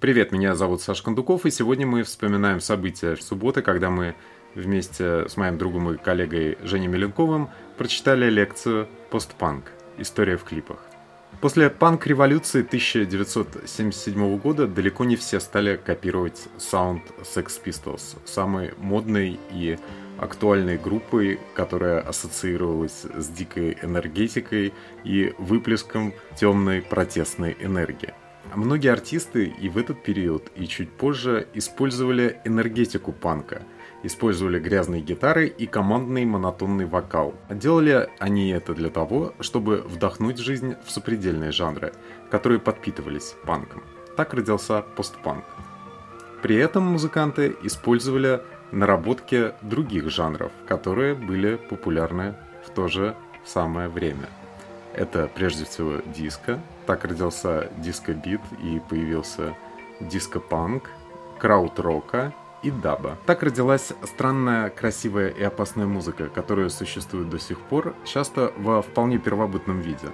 Привет, меня зовут Саша Кондуков, и сегодня мы вспоминаем события субботы, когда мы вместе с моим другом и коллегой Женей Меленковым прочитали лекцию «Постпанк. История в клипах». После панк-революции 1977 года далеко не все стали копировать саунд Sex Pistols, самой модной и актуальной группой, которая ассоциировалась с дикой энергетикой и выплеском темной протестной энергии. Многие артисты и в этот период, и чуть позже использовали энергетику панка, использовали грязные гитары и командный монотонный вокал. Делали они это для того, чтобы вдохнуть жизнь в сопредельные жанры, которые подпитывались панком. Так родился постпанк. При этом музыканты использовали наработки других жанров, которые были популярны в то же самое время. Это прежде всего диско, так родился диско-бит и появился диско-панк, крауд-рока и даба. Так родилась странная, красивая и опасная музыка, которая существует до сих пор, часто во вполне первобытном виде.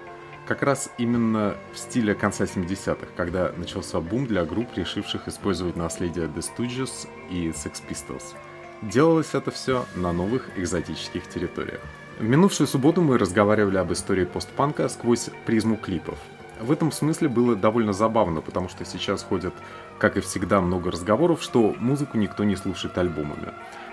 Как раз именно в стиле конца 70-х, когда начался бум для групп, решивших использовать наследие The Stooges и Sex Pistols. Делалось это все на новых экзотических территориях. В минувшую субботу мы разговаривали об истории постпанка сквозь призму клипов. В этом смысле было довольно забавно, потому что сейчас ходят, как и всегда, много разговоров, что музыку никто не слушает альбомами.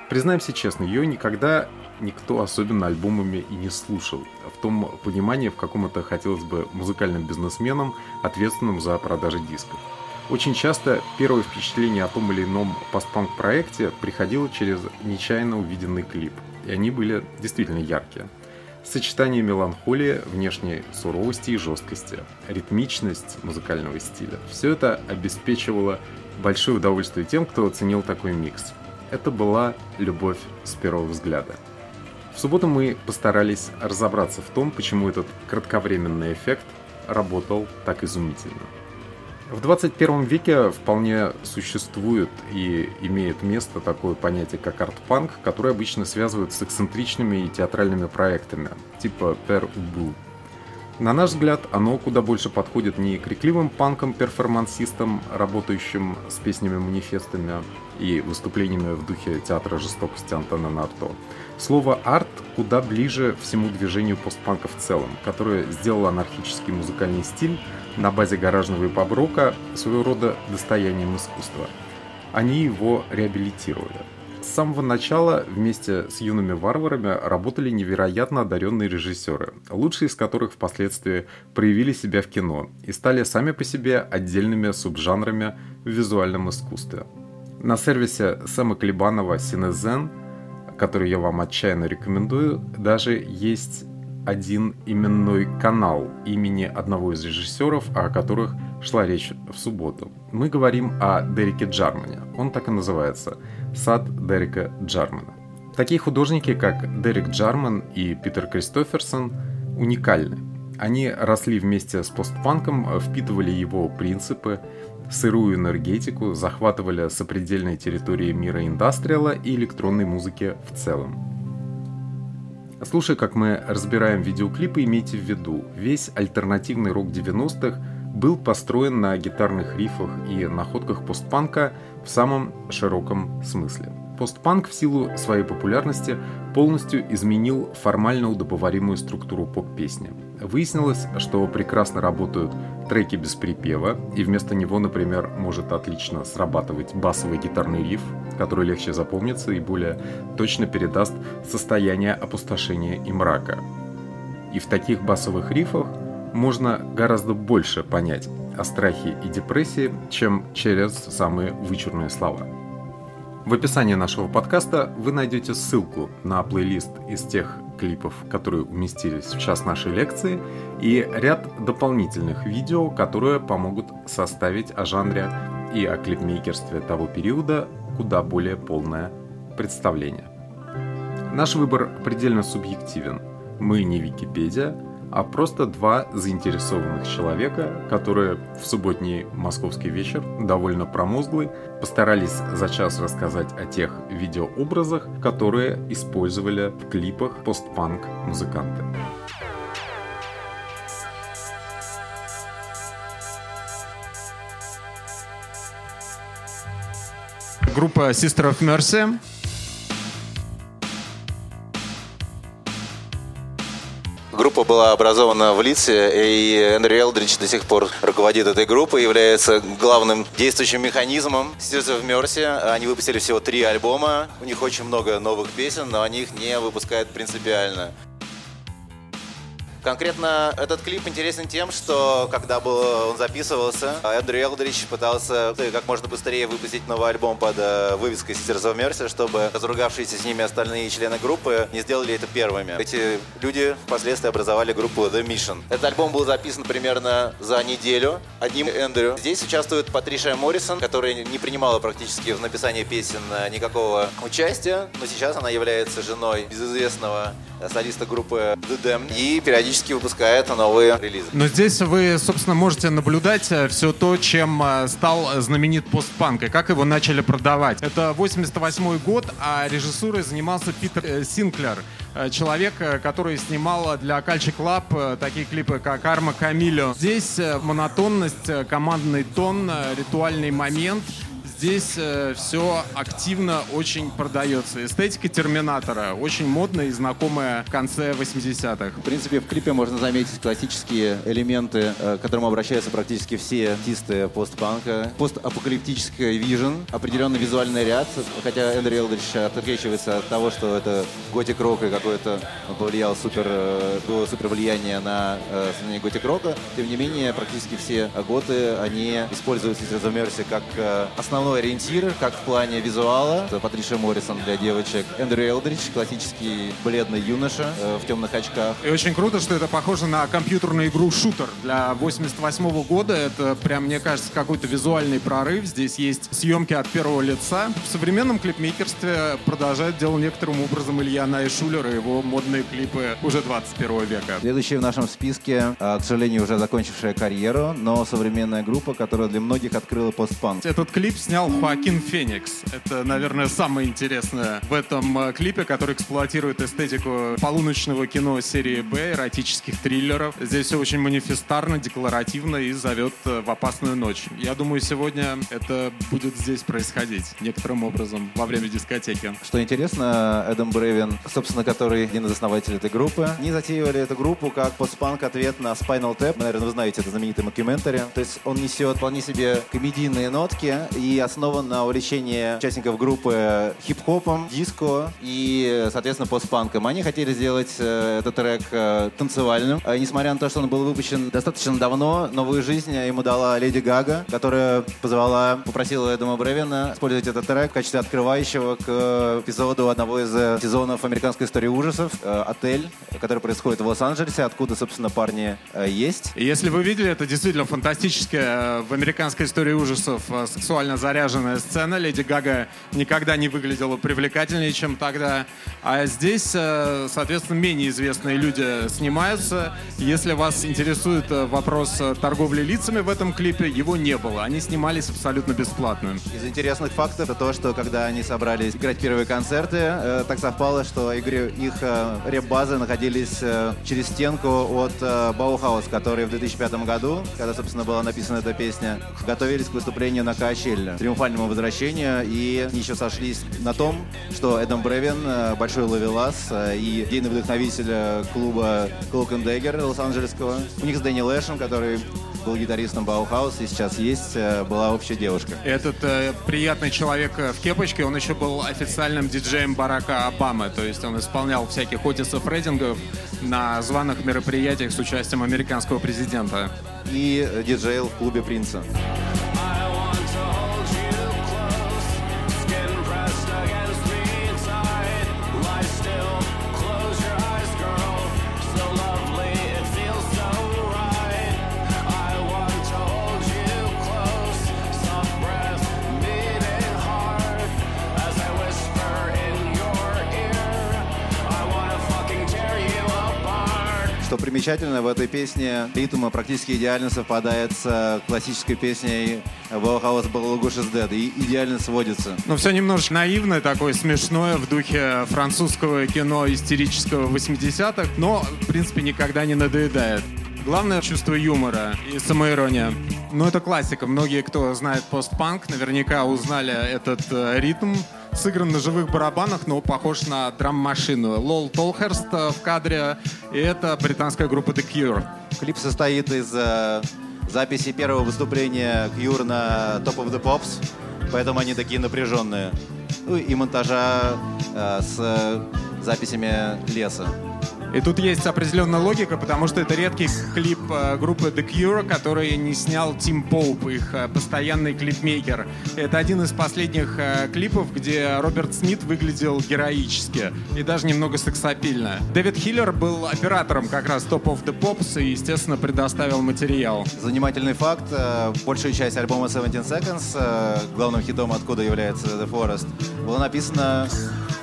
Признаемся честно, ее никогда никто особенно альбомами и не слушал. В том понимании, в каком это хотелось бы музыкальным бизнесменам, ответственным за продажи дисков. Очень часто первое впечатление о том или ином постпанк проекте приходило через нечаянно увиденный клип. И они были действительно яркие. Сочетание меланхолии, внешней суровости и жесткости, ритмичность музыкального стиля – все это обеспечивало большое удовольствие тем, кто оценил такой микс. Это была любовь с первого взгляда. В субботу мы постарались разобраться в том, почему этот кратковременный эффект работал так изумительно. В 21 веке вполне существует и имеет место такое понятие, как арт-панк, которое обычно связывают с эксцентричными и театральными проектами, типа Per Ubu. На наш взгляд, оно куда больше подходит не крикливым панкам-перформансистам, работающим с песнями-манифестами и выступлениями в духе театра жестокости Антона Нарто. Слово «арт» куда ближе всему движению постпанка в целом, которое сделало анархический музыкальный стиль на базе гаражного и рока своего рода достоянием искусства. Они его реабилитировали. С самого начала вместе с юными варварами работали невероятно одаренные режиссеры, лучшие из которых впоследствии проявили себя в кино и стали сами по себе отдельными субжанрами в визуальном искусстве. На сервисе Сэма Клебанова Синезен, который я вам отчаянно рекомендую, даже есть один именной канал имени одного из режиссеров, о которых шла речь в субботу. Мы говорим о Дереке Джармане. Он так и называется «Сад Дерека Джармана». Такие художники, как Дерек Джарман и Питер Кристоферсон, уникальны. Они росли вместе с постпанком, впитывали его принципы, сырую энергетику, захватывали сопредельные территории мира индастриала и электронной музыки в целом. Слушая, как мы разбираем видеоклипы, имейте в виду, весь альтернативный рок 90-х был построен на гитарных рифах и находках постпанка в самом широком смысле. Постпанк в силу своей популярности полностью изменил формально удобоваримую структуру поп-песни. Выяснилось, что прекрасно работают треки без припева, и вместо него, например, может отлично срабатывать басовый гитарный риф, который легче запомнится и более точно передаст состояние опустошения и мрака. И в таких басовых рифах можно гораздо больше понять о страхе и депрессии, чем через самые вычурные слова. В описании нашего подкаста вы найдете ссылку на плейлист из тех клипов, которые уместились в час нашей лекции, и ряд дополнительных видео, которые помогут составить о жанре и о клипмейкерстве того периода куда более полное представление. Наш выбор предельно субъективен. Мы не Википедия, а просто два заинтересованных человека, которые в субботний московский вечер, довольно промозглый, постарались за час рассказать о тех видеообразах, которые использовали в клипах постпанк музыканты. группа Sister of Mercy. Группа была образована в Лице, и Эндрю Элдридж до сих пор руководит этой группой, является главным действующим механизмом Sisters of Mercy. Они выпустили всего три альбома, у них очень много новых песен, но они их не выпускают принципиально. Конкретно этот клип интересен тем, что когда был, он записывался, Эндрю Элдрич пытался как можно быстрее выпустить новый альбом под э, вывеской Sisters of Mercy, чтобы разругавшиеся с ними остальные члены группы не сделали это первыми. Эти люди впоследствии образовали группу The Mission. Этот альбом был записан примерно за неделю одним Эндрю. Здесь участвует Патриша Моррисон, которая не принимала практически в написании песен э, никакого участия, но сейчас она является женой безызвестного солиста группы The Damned и периодически выпускает новые релизы. Но здесь вы, собственно, можете наблюдать э, все то, чем э, стал знаменит постпанк и как его начали продавать. Это 88 год, а режиссурой занимался Питер э, Синклер, человек, который снимал для Culture Club такие клипы, как «Арма Камилио». Здесь монотонность, командный тон, ритуальный момент — Здесь э, все активно очень продается. Эстетика Терминатора очень модная и знакомая в конце 80-х. В принципе, в клипе можно заметить классические элементы, э, к которым обращаются практически все артисты постпанка. Постапокалиптическая вижен, определенный визуальный ряд, хотя Эндрю Элдрич отличается от того, что это готик-рок и какое-то повлиял супер, э, супер влияние на э, готик-рока. Тем не менее, практически все готы, они используют Sisters of Mercy как э, основной основной ориентир, как в плане визуала. Это Патриша Моррисон для девочек. Эндрю Элдридж, классический бледный юноша э, в темных очках. И очень круто, что это похоже на компьютерную игру «Шутер». Для 88 -го года это прям, мне кажется, какой-то визуальный прорыв. Здесь есть съемки от первого лица. В современном клипмейкерстве продолжает делать некоторым образом Илья Найшулер и его модные клипы уже 21 века. Следующий в нашем списке, а, к сожалению, уже закончившая карьеру, но современная группа, которая для многих открыла постпанк. Этот клип снял снял Хоакин Феникс. Это, наверное, самое интересное в этом э, клипе, который эксплуатирует эстетику полуночного кино серии Б, эротических триллеров. Здесь все очень манифестарно, декларативно и зовет э, в опасную ночь. Я думаю, сегодня это будет здесь происходить некоторым образом во время дискотеки. Что интересно, Эдам Бревин, собственно, который один из основателей этой группы, не затеивали эту группу как постпанк ответ на Spinal Tap. Наверное, вы знаете, это знаменитый мокюментари. То есть он несет вполне себе комедийные нотки и основан на увлечении участников группы хип-хопом, диско и, соответственно, постпанком. Они хотели сделать э, этот трек э, танцевальным. А, несмотря на то, что он был выпущен достаточно давно, новую жизнь ему дала Леди Гага, которая позвала, попросила Эдама Бревина использовать этот трек в качестве открывающего к эпизоду одного из э, сезонов американской истории ужасов «Отель», который происходит в Лос-Анджелесе, откуда, собственно, парни есть. Если вы видели, это действительно фантастическая в американской истории ужасов сексуально заряженная заряженная сцена. Леди Гага никогда не выглядела привлекательнее, чем тогда. А здесь, э, соответственно, менее известные люди снимаются. Если вас интересует э, вопрос э, торговли лицами в этом клипе, его не было. Они снимались абсолютно бесплатно. Из интересных фактов это то, что когда они собрались играть первые концерты, так совпало, что их реп-базы находились через стенку от Bauhaus, который в 2005 году, когда, собственно, была написана эта песня, готовились к выступлению на Коачелле триумфальному возвращению. И они еще сошлись на том, что Эдам Бревин, э, большой ловелас э, и идейный вдохновитель э, клуба Cloak and Dagger лос-анджелесского. У них с Дэниэл Эшем, который был гитаристом Bauhaus и сейчас есть, была общая девушка. Этот э, приятный человек в кепочке, он еще был официальным диджеем Барака Обамы, то есть он исполнял всяких Отисов Рейдингов на званых мероприятиях с участием американского президента. И диджейл в клубе Принца. Что примечательно, в этой песне ритм практически идеально совпадает с классической песней Bauhaus Balagush is Dead и идеально сводится. Ну, все немножко наивное, такое смешное в духе французского кино истерического 80-х, но, в принципе, никогда не надоедает. Главное — чувство юмора и самоирония. Ну, это классика. Многие, кто знает постпанк, наверняка узнали этот э, ритм. Сыгран на живых барабанах, но похож на драм-машину. Лол Толхерст э, в кадре, и это британская группа The Cure. Клип состоит из э, записи первого выступления Cure на Top of the Pops, поэтому они такие напряженные. Ну и монтажа э, с записями леса. И тут есть определенная логика, потому что это редкий клип э, группы The Cure, который не снял Тим Поуп, их э, постоянный клипмейкер. Это один из последних э, клипов, где Роберт Смит выглядел героически и даже немного сексапильно. Дэвид Хиллер был оператором как раз Top of the Pops и, естественно, предоставил материал. Занимательный факт. Большая часть альбома 17 Seconds, главным хитом откуда является The Forest, была написана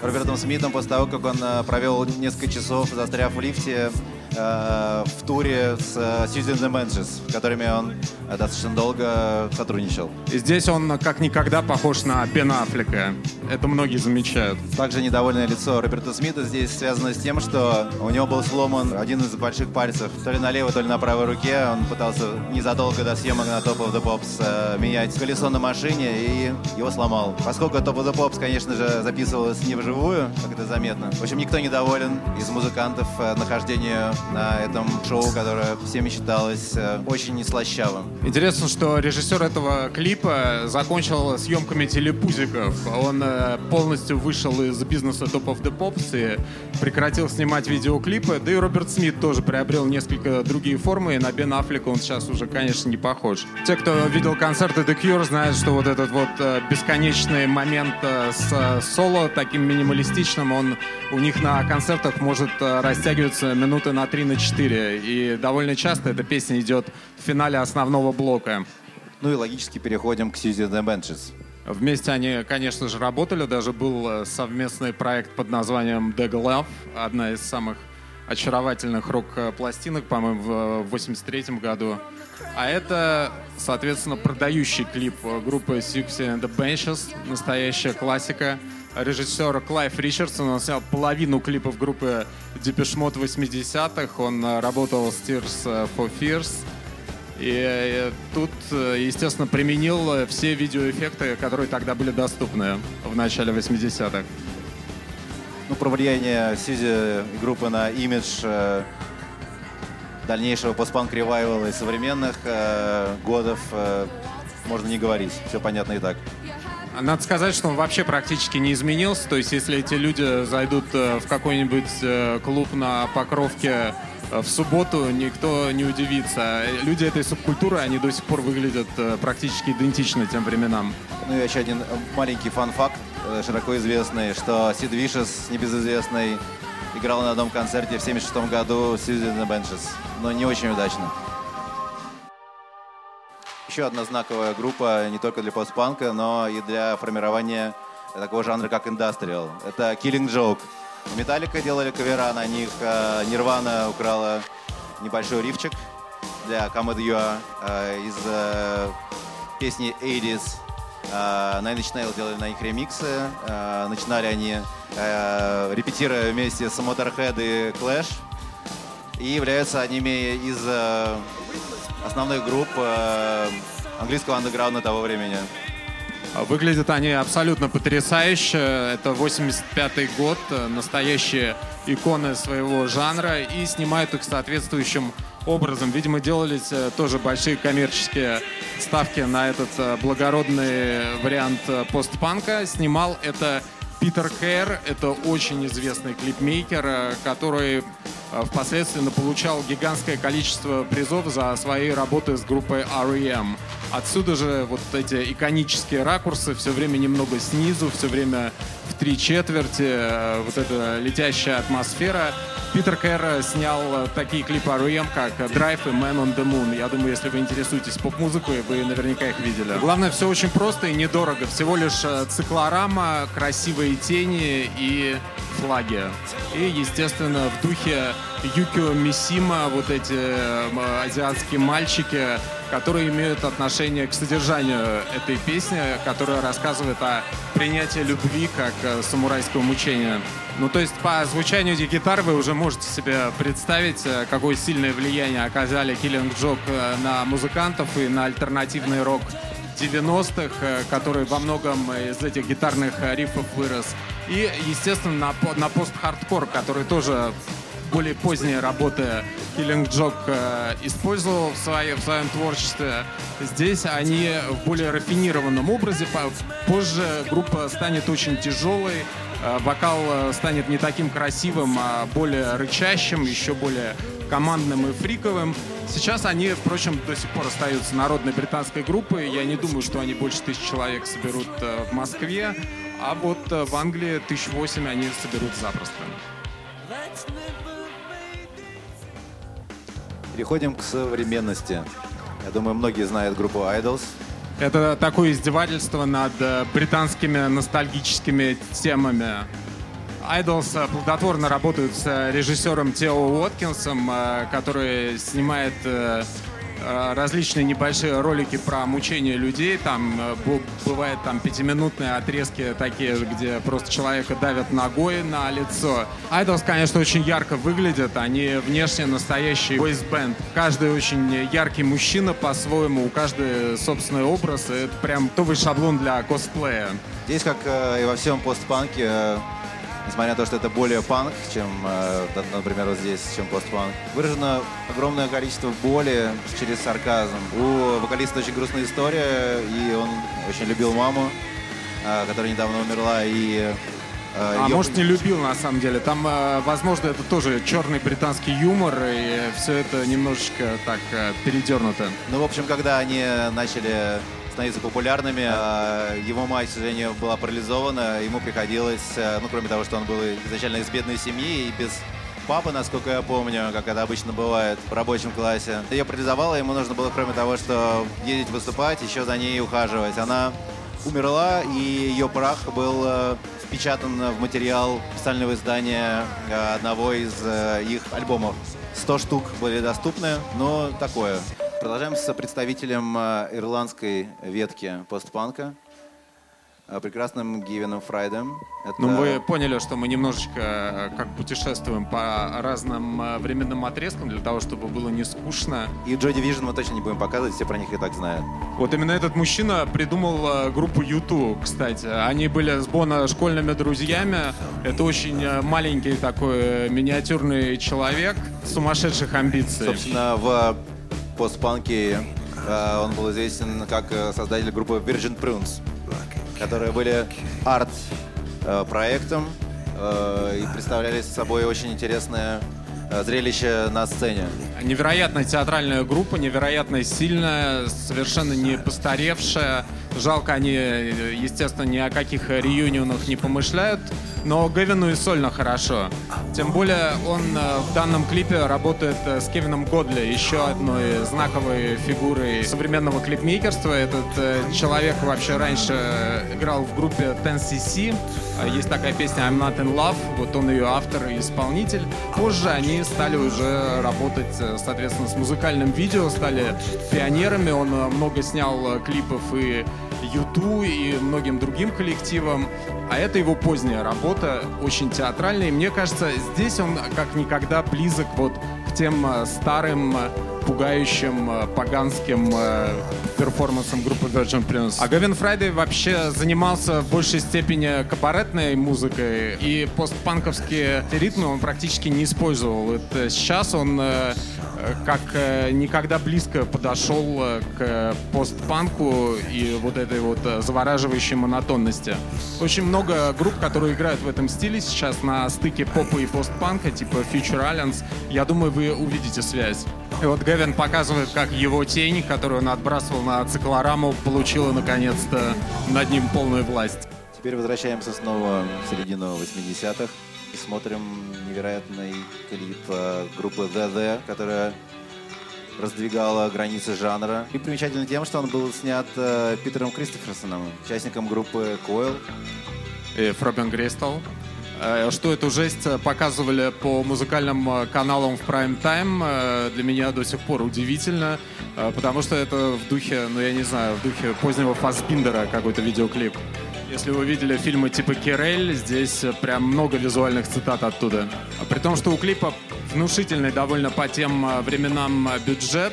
Робертом Смитом после того, как он провел несколько часов застряв в лифте э, в туре с э, Susan the Manches, с которыми он э, достаточно долго сотрудничал. И здесь он как никогда похож на Бен Аффлека. Это многие замечают. Также недовольное лицо Роберта Смита здесь связано с тем, что у него был сломан один из больших пальцев. То ли на левой, то ли на правой руке. Он пытался незадолго до съемок на Top of the Pops э, менять колесо на машине и его сломал. Поскольку Top of the Pops, конечно же, записывалось не вживую, как это заметно. В общем, никто недоволен из музыкантов э, нахождению на этом шоу, которое всеми считалось э, очень неслащавым. Интересно, что режиссер этого клипа закончил съемками телепузиков. Он э, полностью вышел из бизнеса Top of the Pops и прекратил снимать видеоклипы. Да и Роберт Смит тоже приобрел несколько другие формы, и на Бен Аффлека он сейчас уже, конечно, не похож. Те, кто видел концерты The Cure, знают, что вот этот вот э, бесконечный момент с соло, таким минималистичным, он у них на концертах может растягиваться минуты на 3 на 4. И довольно часто эта песня идет в финале основного блока. Ну и логически переходим к Suzy the Benches. Вместе они, конечно же, работали. Даже был э, совместный проект под названием The Glove. Одна из самых очаровательных рок-пластинок, по-моему, в 83 году. А это, соответственно, продающий клип группы Suxy and the Benches. Настоящая классика режиссер Клайв Ричардсон. Он снял половину клипов группы Mode 80-х. Он э, работал с Tears э, for Fears. И э, тут, естественно, применил все видеоэффекты, которые тогда были доступны в начале 80-х. Ну, про влияние Сизи группы на имидж дальнейшего постпанк ревайвала и современных э, годов э, можно не говорить. Все понятно и так. Надо сказать, что он вообще практически не изменился. То есть, если эти люди зайдут э, в какой-нибудь э, клуб на Покровке э, в субботу, никто не удивится. Люди этой субкультуры, они до сих пор выглядят практически идентично тем временам. Ну и еще один маленький фан-факт, широко известный, что Сид Вишес, небезызвестный, играл на одном концерте в 76 году Susan Benches, но не очень удачно. Еще одна знаковая группа не только для постпанка, но и для формирования такого жанра, как индастриал. Это Killing Joke. Металлика делали кавера на них, Нирвана украла небольшой рифчик для Come You э, из э, песни 80s. Nine Inch Nails делали на них ремиксы. Э, начинали они, репетируя вместе с Motorhead и Clash. И являются одними из основных групп э, английского андеграунда того времени. Выглядят они абсолютно потрясающе. Это 85-й год, настоящие иконы своего жанра и снимают их соответствующим образом. Видимо, делались э, тоже большие коммерческие ставки на этот э, благородный вариант постпанка. Снимал это Питер Кэр — это очень известный клипмейкер, э, который э, впоследствии получал гигантское количество призов за свои работы с группой R.E.M. Отсюда же вот эти иконические ракурсы, все время немного снизу, все время в три четверти, э, вот эта летящая атмосфера. Питер Кэр снял такие клипы R.E.M., как Drive и Man on the Moon. Я думаю, если вы интересуетесь поп-музыкой, вы наверняка их видели. Главное, все очень просто и недорого. Всего лишь циклорама, красивые тени и флаги. И, естественно, в духе Юкио Мисима вот эти азиатские мальчики, которые имеют отношение к содержанию этой песни, которая рассказывает о принятии любви как э, самурайского мучения. Ну, то есть по звучанию этих гитар вы уже можете себе представить, э, какое сильное влияние оказали Killing Joke э, на музыкантов и на альтернативный рок 90-х, э, который во многом из этих гитарных рифов вырос. И, естественно, на, на пост-хардкор, который тоже более поздние работы Killing Joke э, использовал в, своей, в своем творчестве. Здесь они в более рафинированном образе. Позже группа станет очень тяжелой, э, вокал э, станет не таким красивым, а более рычащим, еще более командным и фриковым. Сейчас они, впрочем, до сих пор остаются народной британской группой. Я не думаю, что они больше тысяч человек соберут в Москве. А вот в Англии тысяч восемь они соберут запросто. Переходим к современности. Я думаю, многие знают группу Idols. Это такое издевательство над э, британскими ностальгическими темами. Idols э, плодотворно работают с режиссером Тео Уоткинсом, э, который снимает Э, различные небольшие ролики про мучение людей. Там э, бывает там пятиминутные отрезки такие, где просто человека давят ногой на лицо. Айдолс, конечно, очень ярко выглядят. Они внешне настоящий бойсбенд. Каждый очень яркий мужчина по-своему, у каждого собственный образ. Это прям готовый шаблон для косплея. Здесь, как э, и во всем постпанке, несмотря на то, что это более панк, чем, э, например, вот здесь, чем постпанк, выражено огромное количество боли через сарказм. У вокалиста очень грустная история, и он очень любил маму, э, которая недавно умерла, и э, а ее... может не любил на самом деле. Там, возможно, это тоже черный британский юмор, и все это немножечко так передернуто. Ну, в общем, когда они начали становиться популярными. А его мать, к сожалению, была парализована. Ему приходилось, э, ну, кроме того, что он был изначально из бедной семьи и без папы, насколько я помню, как это обычно бывает в рабочем классе. Ее парализовала, ему нужно было, кроме того, что ездить выступать, еще за ней ухаживать. Она умерла, и ее прах был э, впечатан в материал специального издания одного из их альбомов. 100 штук были доступны, но такое. Продолжаем с представителем э, ирландской ветки постпанка, э, прекрасным Гивеном Фрайдом. Это... Ну, вы поняли, что мы немножечко э, как путешествуем по разным временным отрезкам для того, чтобы было не скучно. И Joy Division мы точно не будем показывать, все про них и так знают. Вот именно этот мужчина придумал группу YouTube, кстати. Они были с Бона школьными друзьями. Это очень маленький такой миниатюрный человек, сумасшедших амбиций. Собственно, в постпанке э, он был известен как э, создатель группы Virgin Prunes, которые были арт-проектом э, и представляли собой очень интересное зрелище на сцене. Невероятная театральная группа, невероятно сильная, совершенно не постаревшая. Жалко, они, естественно, ни о каких реюнионах не помышляют но Гевину и сольно хорошо. Тем более он э, в данном клипе работает э, с Кевином Годли, еще одной знаковой фигурой современного клипмейкерства. Этот э, человек вообще раньше играл в группе 10cc. Есть такая песня I'm Not In Love, вот он ее автор и исполнитель. Позже они стали уже работать, соответственно, с музыкальным видео, стали пионерами. Он много снял клипов и U2 и многим другим коллективам. А это его поздняя работа, очень театральная. И мне кажется, здесь он как никогда близок вот к тем э, старым э, пугающим э, поганским перформансом группы Virgin Prunes. А Гавин Фрайдей вообще занимался в большей степени кабаретной музыкой, и постпанковские ритмы он практически не использовал. Это сейчас он как э, никогда близко подошел э, к постпанку и вот этой вот э, завораживающей монотонности. Очень много групп, которые играют в этом стиле сейчас на стыке попа и постпанка, типа Future Alliance. Я думаю, вы увидите связь. И вот Гевин показывает, как его тень, которую он отбрасывал на циклораму, получила наконец-то над ним полную власть. Теперь возвращаемся снова в середину 80-х и смотрим невероятный клип э, группы The The, которая раздвигала границы жанра. И примечательно тем, что он был снят э, Питером Кристоферсоном, участником группы Coil. И Фробен Грейстал. Э, что эту жесть показывали по музыкальным э, каналам в прайм-тайм, э, для меня до сих пор удивительно, потому что это в духе, ну я не знаю, в духе позднего Фасбиндера какой-то видеоклип. Если вы видели фильмы типа Керель, здесь прям много визуальных цитат оттуда. А при том, что у клипа внушительный довольно по тем э, временам э, бюджет,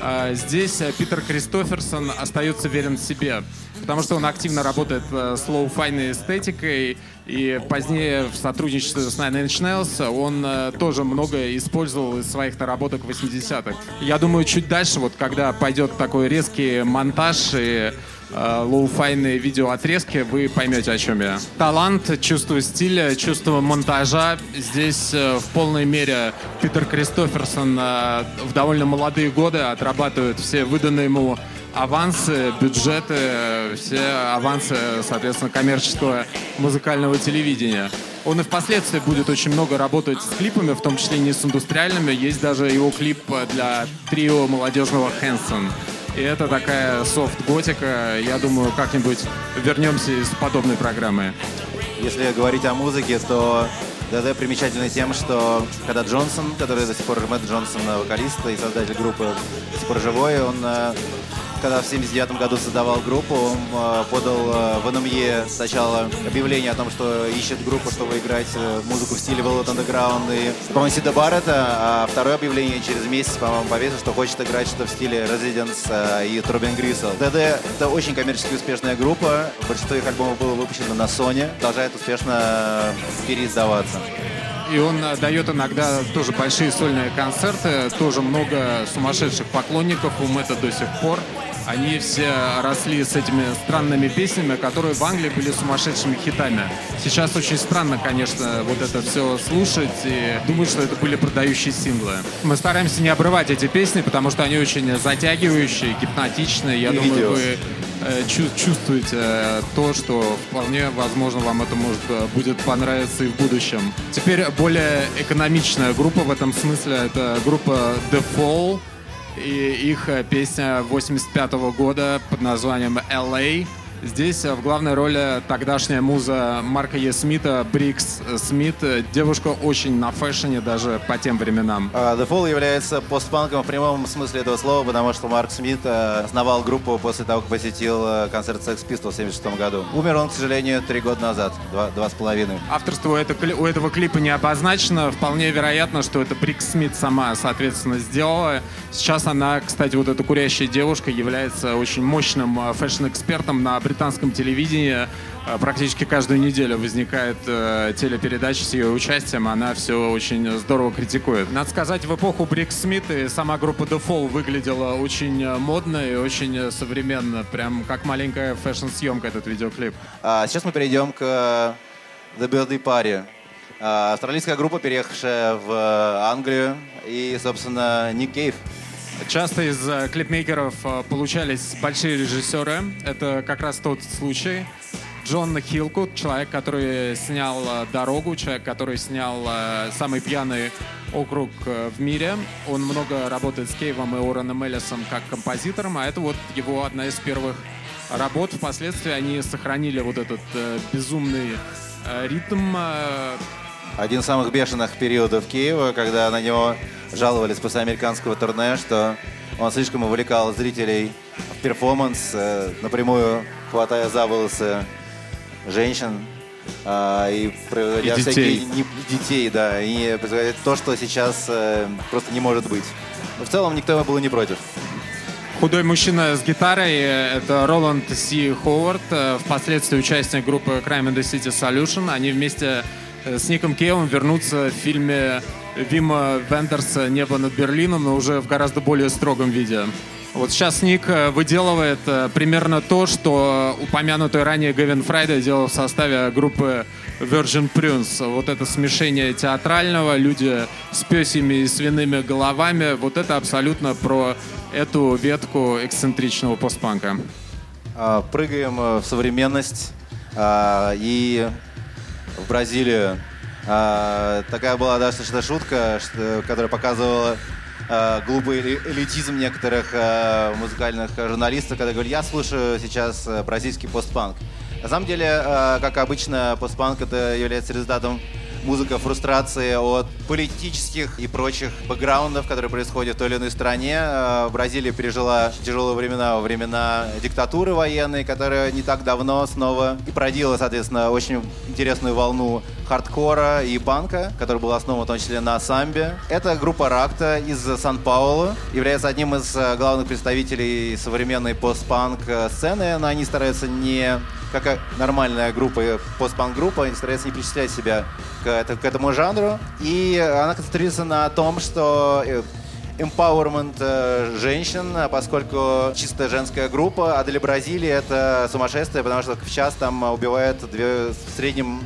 э, здесь Питер Кристоферсон остается верен себе, потому что он активно работает с лоу-файной эстетикой, и позднее в сотрудничестве с Nine Inch Nails он тоже много использовал из своих наработок 80-х. Я думаю, чуть дальше, вот когда пойдет такой резкий монтаж и Э, лоу-файные видеоотрезки, вы поймете, о чем я. Талант, чувство стиля, чувство монтажа. Здесь э, в полной мере Питер Кристоферсон э, в довольно молодые годы отрабатывает все выданные ему авансы, бюджеты, все авансы, соответственно, коммерческого музыкального телевидения. Он и впоследствии будет очень много работать с клипами, в том числе не с индустриальными. Есть даже его клип для трио молодежного Хэнсон. И это такая софт-готика. Я думаю, как-нибудь вернемся из подобной программы. Если говорить о музыке, то ДД примечательный тем, что когда Джонсон, который до сих пор Мэтт Джонсон, вокалист и создатель группы, до сих пор живой, он э, когда в 79 году создавал группу, он э, подал э, в НМЕ сначала объявление о том, что ищет группу, чтобы играть э, музыку в стиле Velvet Underground и, по-моему, Сида Баррета, а второе объявление через месяц, по-моему, повесил, что хочет играть что-то в стиле Residence и Трубин Грисел. ДД — это очень коммерчески успешная группа, большинство их альбомов было выпущено на Sony, продолжает успешно переиздаваться. И он дает иногда тоже большие сольные концерты, тоже много сумасшедших поклонников у Мэтта до сих пор. Они все росли с этими странными песнями, которые в Англии были сумасшедшими хитами. Сейчас очень странно, конечно, вот это все слушать и думать, что это были продающие синглы. Мы стараемся не обрывать эти песни, потому что они очень затягивающие, гипнотичные. Я и думаю, видео. вы э, чувствуете э, то, что вполне возможно вам это может э, будет понравиться и в будущем. Теперь более экономичная группа в этом смысле это группа The Fall и их э, песня 85 -го года под названием «LA». Здесь э, в главной роли тогдашняя муза Марка Е. Смита, Брикс Смит. Девушка очень на фэшне даже по тем временам. Э, The Fall является постпанком в прямом смысле этого слова, потому что Марк Смит э, основал группу после того, как посетил э, концерт Sex Pistols в 76 году. Умер он, к сожалению, три года назад, два, два с половиной. Авторство у, это, у этого клипа не обозначено. Вполне вероятно, что это Брикс Смит сама, соответственно, сделала. Сейчас она, кстати, вот эта курящая девушка является очень мощным фэшн-экспертом на британском телевидении э, практически каждую неделю возникает э, телепередача с ее участием. Она все очень здорово критикует. Надо сказать, в эпоху Брикс Смит и сама группа The Fall выглядела очень э, модно и очень э, современно. Прям как маленькая фэшн-съемка этот видеоклип. А, сейчас мы перейдем к The Birthday Party. А, австралийская группа, переехавшая в Англию. И, собственно, Ник Кейв Часто из э, клипмейкеров э, получались большие режиссеры. Это как раз тот случай. Джон Хилкут, человек, который снял э, «Дорогу», человек, который снял самый пьяный округ в мире. Он много работает с Кейвом и Уорреном Эллисом как композитором, а это вот его одна из первых работ. Впоследствии они сохранили вот этот безумный ритм, один из самых бешеных периодов Киева, когда на него жаловались после американского турне, что он слишком увлекал зрителей в перформанс, э, напрямую хватая за волосы женщин э, и проводя и всякие не, детей, да, и то, что сейчас э, просто не может быть. Но в целом никто был не против. Худой мужчина с гитарой — это Роланд Си Ховард, э, впоследствии участник группы Crime in the City Solution. Они вместе Э, с Ником Кейвом вернуться в фильме Вима Вендерса «Небо над Берлином», но уже в гораздо более строгом виде. Вот сейчас Ник э, выделывает э, примерно то, что упомянутый ранее Гевин Фрайда делал в составе группы Virgin Prince. Вот это смешение театрального, люди с песями и свиными головами. Вот это абсолютно про эту ветку эксцентричного постпанка. А, прыгаем в современность а, и в Бразилию. А, такая была достаточно шутка, что, которая показывала а, глупый элитизм некоторых а, музыкальных журналистов, когда говорят, я слушаю сейчас бразильский постпанк. На самом деле, а, как обычно, постпанк это является результатом музыка фрустрации от политических и прочих бэкграундов, которые происходят в той или иной стране. Э, Бразилия пережила тяжелые времена, времена диктатуры военной, которая не так давно снова и породила, соответственно, очень интересную волну хардкора и панка, который был основан в том числе на самбе. Это группа Ракта из Сан-Паулу, является одним из э, главных представителей современной постпанк сцены, но они стараются не как нормальная группа, постпанк-группа, они стараются не причислять себя к, к этому жанру. И она концентрируется на том, что э, empowerment э, женщин, поскольку чисто женская группа, а для Бразилии это сумасшествие, потому что в час там убивают две, в среднем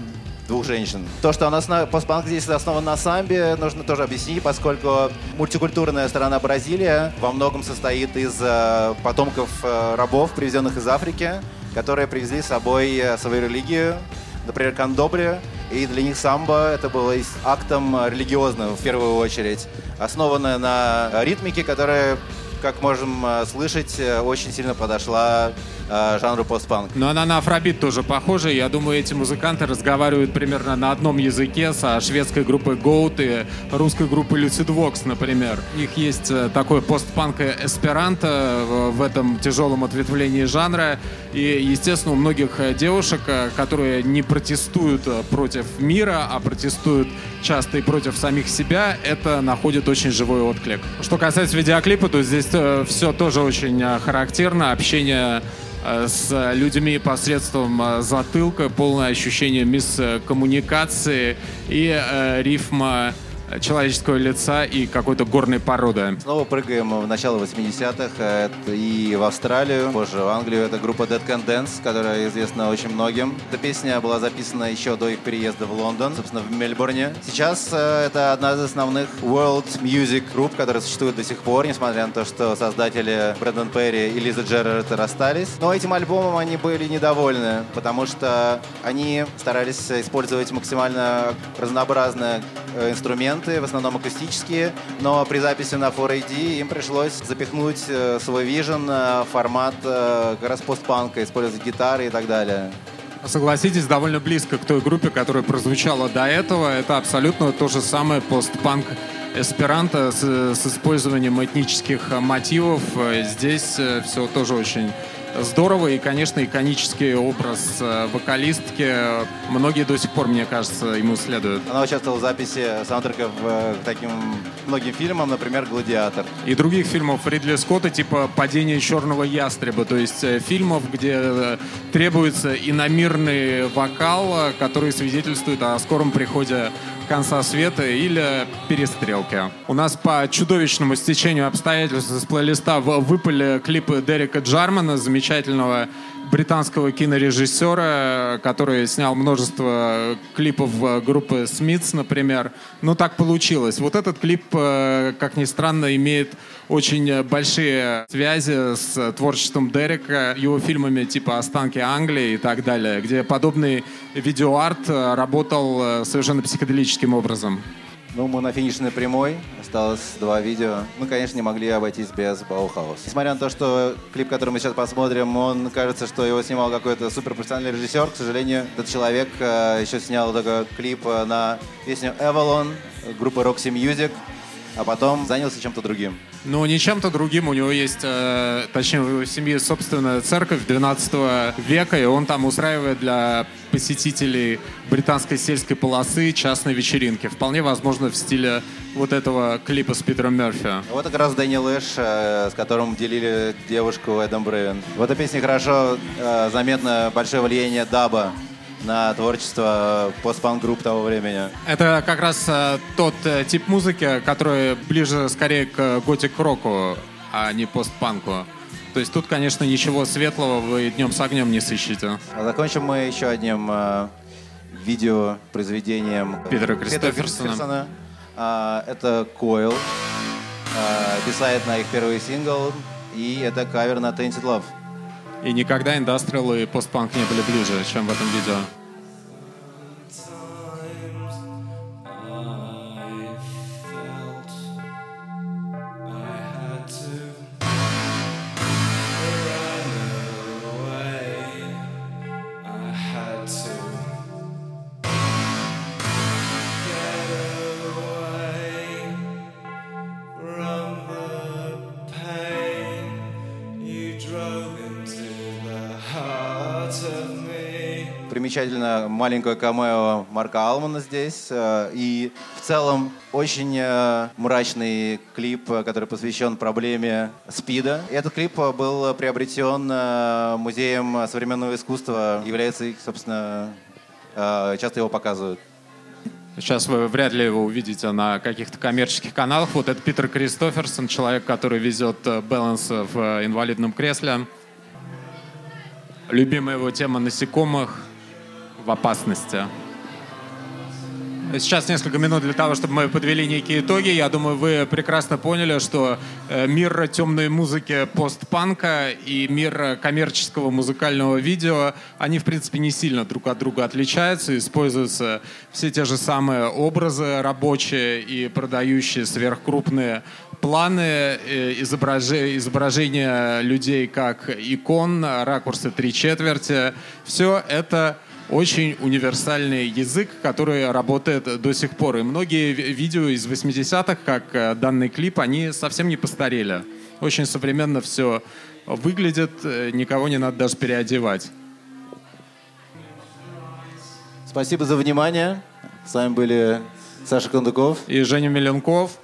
двух женщин. То, что она основ... постпанк здесь основан на самбе, нужно тоже объяснить, поскольку мультикультурная страна Бразилия во многом состоит из э, потомков э, рабов, привезенных из Африки, которые привезли с собой э, свою религию, например, кандобри, и для них самбо это было актом религиозным в первую очередь, основанное на ритмике, которая как можем слышать, очень сильно подошла э, жанру постпанк. Но она на афробит тоже похожа. Я думаю, эти музыканты разговаривают примерно на одном языке со шведской группой Goat и русской группой Lucid Vox, например. У них есть э, такой постпанк эсперанто в этом тяжелом ответвлении жанра. И, естественно, у многих э, девушек, которые не протестуют против мира, а протестуют часто и против самих себя, это находит очень живой отклик. Что касается видеоклипа, то здесь все тоже очень характерно. Общение с людьми посредством э, затылка, полное ощущение и э, рифма человеческого лица и какой-то горной породы. Снова прыгаем в начало 80-х и в Австралию, позже в Англию. Это группа Dead Can Dance, которая известна очень многим. Эта песня была записана еще до их переезда в Лондон, собственно, в Мельбурне. Сейчас это одна из основных world music групп, которая существует до сих пор, несмотря на то, что создатели Брэндон Перри и Лиза Джерард расстались. Но этим альбомом они были недовольны, потому что они старались использовать максимально разнообразные э, инструменты, инструменты, в основном акустические, но при записи на 4AD им пришлось запихнуть э, свой вижен, э, формат э, как раз постпанка, использовать гитары и так далее. Согласитесь, довольно близко к той группе, которая прозвучала до этого. Это абсолютно то же самое постпанк эсперанто с, с использованием этнических мотивов. Здесь все тоже очень здорово. И, конечно, иконический образ э, вокалистки. Многие до сих пор, мне кажется, ему следуют. Она участвовала в записи саундтреков э, к таким многим фильмам, например, «Гладиатор». И других фильмов Ридли Скотта, типа «Падение черного ястреба». То есть э, фильмов, где требуется иномирный вокал, который свидетельствует о скором приходе конца света или перестрелки. У нас по чудовищному стечению обстоятельств из плейлиста выпали клипы Дерека Джармана, замечательного британского кинорежиссера, который снял множество клипов группы Smiths, например. Ну, так получилось. Вот этот клип, э, как ни странно, имеет очень большие связи с творчеством Дерека, его фильмами типа «Останки Англии» и так далее, где подобный видеоарт работал э, совершенно психоделическим образом. Ну, мы на финишной прямой. Осталось два видео. Мы, конечно, не могли обойтись без Bauhaus. Несмотря на то, что клип, который мы сейчас посмотрим, он кажется, что его снимал какой-то суперпрофессиональный режиссер. К сожалению, этот человек э, еще снял такой клип э, на песню Avalon группы Roxy Music а потом занялся чем-то другим. Ну, не чем-то другим. У него есть, э, точнее, у его семьи собственная церковь 12 века, и он там устраивает для посетителей британской сельской полосы частные вечеринки. Вполне возможно в стиле вот этого клипа с Питером Мерфи. Вот как раз Дэниел Эш, э, с которым делили девушку Эдам Брейвен. В этой песне хорошо э, заметно большое влияние даба на творчество постпанк-групп того времени. Это как раз э, тот э, тип музыки, который ближе скорее к готик-року, а не постпанку. То есть тут, конечно, ничего светлого вы днем с огнем не сыщете. А закончим мы еще одним э, видео произведением Питера Кристоферсона. Э, это Coil. Э, писает на их первый сингл. И это кавер на Tainted Love. И никогда индастриал и постпанк не были ближе, чем в этом видео. Замечательно маленькое камео Марка Алмана здесь. Э, и в целом очень э, мрачный клип, который посвящен проблеме СПИДа. Этот клип был приобретен э, Музеем современного искусства, является, собственно, часто его показывают. Сейчас вы вряд ли его увидите на каких-то коммерческих каналах. Вот это Питер Кристоферсон, человек, который везет Баланс в инвалидном кресле. Любимая его тема насекомых в опасности. Сейчас несколько минут для того, чтобы мы подвели некие итоги. Я думаю, вы прекрасно поняли, что э, мир темной музыки постпанка и мир коммерческого музыкального видео, они, в принципе, не сильно друг от друга отличаются. Используются все те же самые образы рабочие и продающие сверхкрупные планы э, изображения людей как икон, ракурсы три четверти. Все это очень универсальный язык, который работает до сих пор. И многие видео из 80-х, как э, данный клип, они совсем не постарели. Очень современно все выглядит, э, никого не надо даже переодевать. Спасибо за внимание. С вами были Саша Кондуков и Женя Миленков.